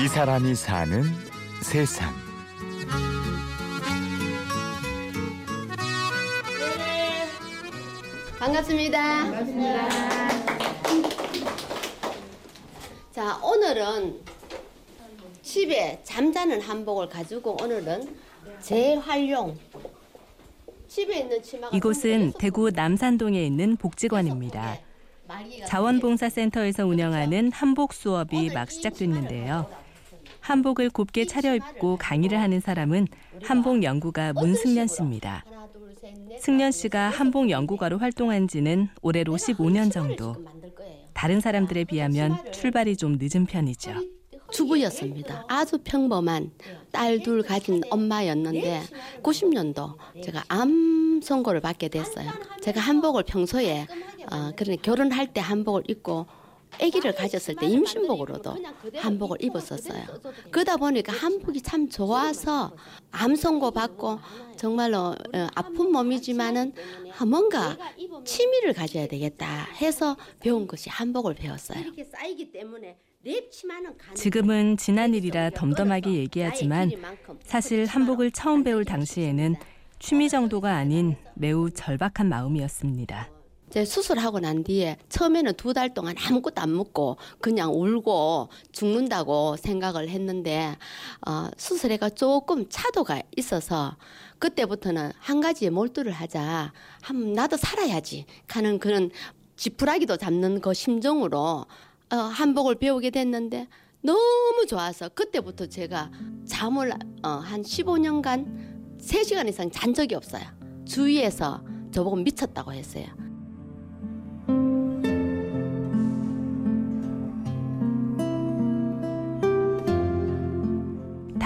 이 사람이 사는 세상. 반갑습니다. 반갑습니다. 자, 오늘은 집에 잠자는 한복을 가지고 오늘은 재활용. 집에 있는 치마가 이곳은 대구 남산동에 있는 복지관입니다. 자원봉사센터에서 운영하는 한복 수업이 막 시작됐는데요. 한복을 곱게 차려입고 강의를 하는 사람은 한복 연구가 문승년 씨입니다. 승년 씨가 한복 연구가로 활동한 지는 올해로 15년 정도. 다른 사람들에 비하면 출발이 좀 늦은 편이죠. 주부였습니다. 아주 평범한 딸 둘 가진 엄마였는데 90년도 제가 암 선고를 받게 됐어요. 제가 한복을 평소에 어, 그런 결혼할 때 한복을 입고 아기를 가졌을 때 임신복으로도 한복을 입었었어요. 그러다 보니까 한복이 참 좋아서 암 선고 받고 정말로 어, 아픈 몸이지만은 뭔가 취미를 가져야 되겠다 해서 배운 것이 한복을 배웠어요. 지금은 지난 일이라 덤덤하게 얘기하지만 사실 한복을 처음 배울 당시에는 취미 정도가 아닌 매우 절박한 마음이었습니다. 제 수술하고 난 뒤에 처음에는 두 달 동안 아무것도 안 먹고 그냥 울고 죽는다고 생각을 했는데 어, 수술해가 조금 차도가 있어서 그때부터는 한 가지에 몰두를 하자. 한 나도 살아야지. 하는 그런 지푸라기도 잡는 그 심정으로 어, 한복을 배우게 됐는데 너무 좋아서 그때부터 제가 잠을 어, 한 15년간 3시간 이상 잔 적이 없어요. 주위에서 저보고 미쳤다고 했어요.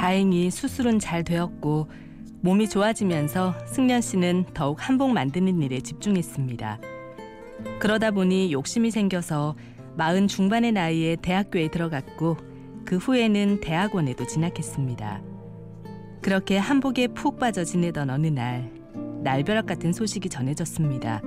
다행히 수술은 잘 되었고 몸이 좋아지면서 승련 씨는 더욱 한복 만드는 일에 집중했습니다. 그러다 보니 욕심이 생겨서 마흔 중반의 나이에 대학교에 들어갔고 그 후에는 대학원에도 진학했습니다. 그렇게 한복에 푹 빠져 지내던 어느 날 날벼락 같은 소식이 전해졌습니다.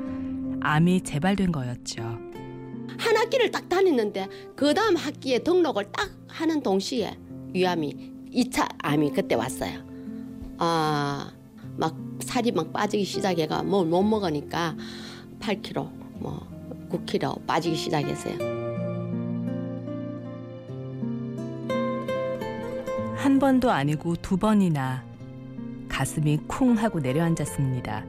암이 재발된 거였죠. 한 학기를 딱 다녔는데 그 다음 학기에 등록을 딱 하는 동시에 위암이 2차 암이 그때 왔어요. 아, 막 살이 막 빠지기 시작해가 뭘 못 먹으니까 8kg, 뭐 9kg 빠지기 시작했어요. 한 번도 아니고 두 번이나 가슴이 쿵 하고 내려앉았습니다.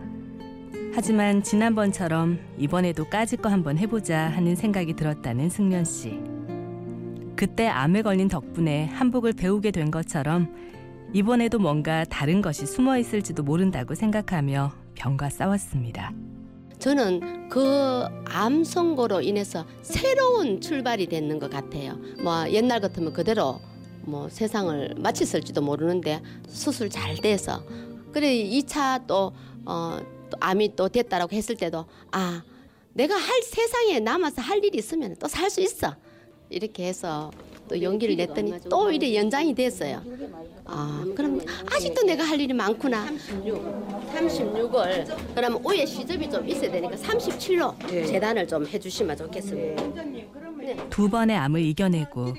하지만 지난번처럼 이번에도 까짓 거 한번 해보자 하는 생각이 들었다는 승련 씨. 그때 암에 걸린 덕분에 한복을 배우게 된 것처럼 이번에도 뭔가 다른 것이 숨어 있을지도 모른다고 생각하며 병과 싸웠습니다. 저는 그 암 선고로 인해서 새로운 출발이 되는 것 같아요. 뭐 옛날 같으면 그대로 뭐 세상을 마쳤을지도 모르는데 수술 잘 돼서 그래 2차 또, 어, 또 암이 또 됐다라고 했을 때도 아 내가 할 세상에 남아서 할 일이 있으면 또 살 수 있어 이렇게 해서 또 용기를 냈더니 또 이래 연장이 됐어요. 아, 그럼 아직도 내가 할 일이 많구나. 36, 36을 그럼 위에 시접이 좀 있어야 되니까 37로 재단을 좀 해주시면 좋겠습니다. 두 번의 암을 이겨내고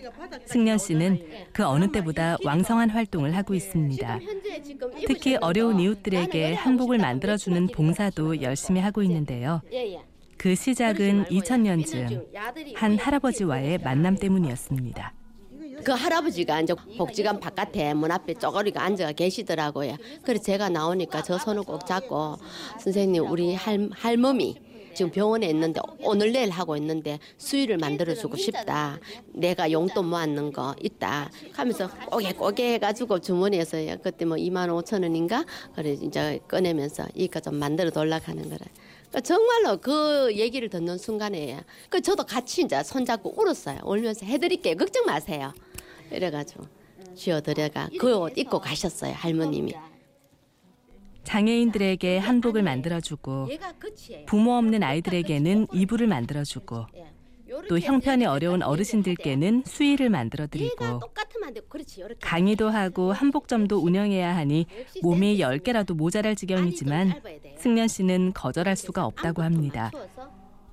승련 씨는 그 어느 때보다 왕성한 활동을 하고 있습니다. 특히 어려운 이웃들에게 한복을 만들어주는 봉사도 열심히 하고 있는데요. 그 시작은 2000년쯤 한 할아버지와의 만남 때문이었습니다. 그 할아버지가 이제 복지관 바깥에 문 앞에 쪼그리가 앉아 계시더라고요. 그래서 제가 나오니까 저 손을 꼭 잡고 선생님 우리 할, 할머니 지금 병원에 있는데 오늘 내일 하고 있는데 수유를 만들어주고 싶다. 내가 용돈 모았는 거 있다. 하면서 꼬개 꼬개 해가지고 주머니에서 그때 뭐 2만 5천 원인가 그래 이제 꺼내면서 이거 좀 만들어 돌락하는 거라. 그러니까 정말로 그 얘기를 듣는 순간에 그 저도 같이 이제 손잡고 울었어요. 울면서 해드릴게요. 걱정 마세요. 이래가지고 쥐어들여가 그 옷 입고 가셨어요 할머님이. 장애인들에게 한복을 만들어주고 부모 없는 아이들에게는 이불을 만들어주고 또 형편이 어려운 어르신들께는 수의를 만들어 드리고 강의도 하고 한복점도 운영해야 하니 몸이 10개라도 모자랄 지경이지만 승련 씨는 거절할 수가 없다고 합니다.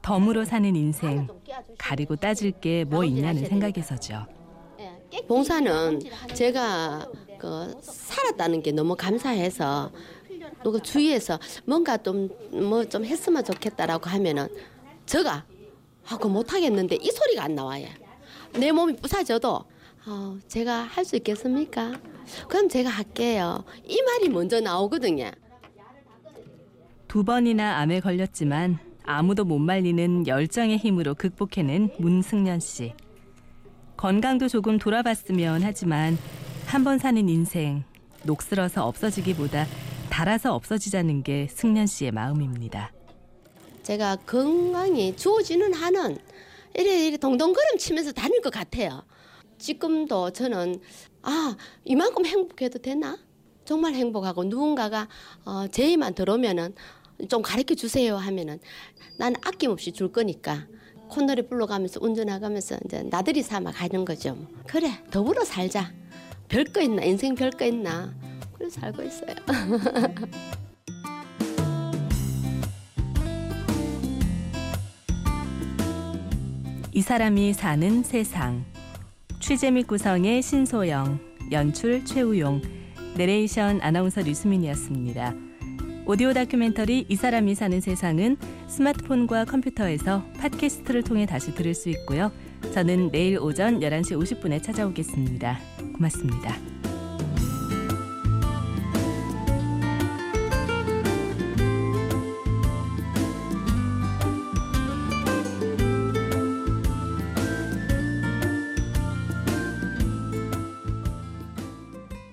덤으로 사는 인생 가리고 따질 게 뭐 있냐는 생각에서죠. 봉사는 제가 그 살았다는 게 너무 감사해서 그 주위에서 뭔가 좀뭐 좀 했으면 좋겠다라고 하면은 제가 아그 못하겠는데 이 소리가 안 나와요. 내 몸이 부사져도 어, 제가 할 수 있겠습니까? 그럼 제가 할게요. 이 말이 먼저 나오거든요. 두 번이나 암에 걸렸지만 아무도 못 말리는 열정의 힘으로 극복해낸 문승년 씨. 건강도 조금 돌아봤으면 하지만 한 번 사는 인생 녹슬어서 없어지기보다 달아서 없어지자는 게 승년 씨의 마음입니다. 제가 건강이 주어지는 한은 이래 이래 동동걸음 치면서 다닐 것 같아요. 지금도 저는 아 이만큼 행복해도 되나? 정말 행복하고 누군가가 어, 제의만 들어오면은 좀 가르쳐 주세요 하면은 난 아낌없이 줄 거니까 콧노래 불러가면서 운전하면서 이제 나들이 삼아 가는 거죠. 그래 더불어 살자. 별거 있나 인생 별거 있나 그래 살고 있어요. 이 사람이 사는 세상. 취재 및 구성의 신소영, 연출 최우용, 내레이션 아나운서 류수민이었습니다. 오디오 다큐멘터리 이 사람이 사는 세상은 스마트폰과 컴퓨터에서 팟캐스트를 통해 다시 들을 수 있고요. 저는 내일 오전 11시 50분에 찾아오겠습니다. 고맙습니다.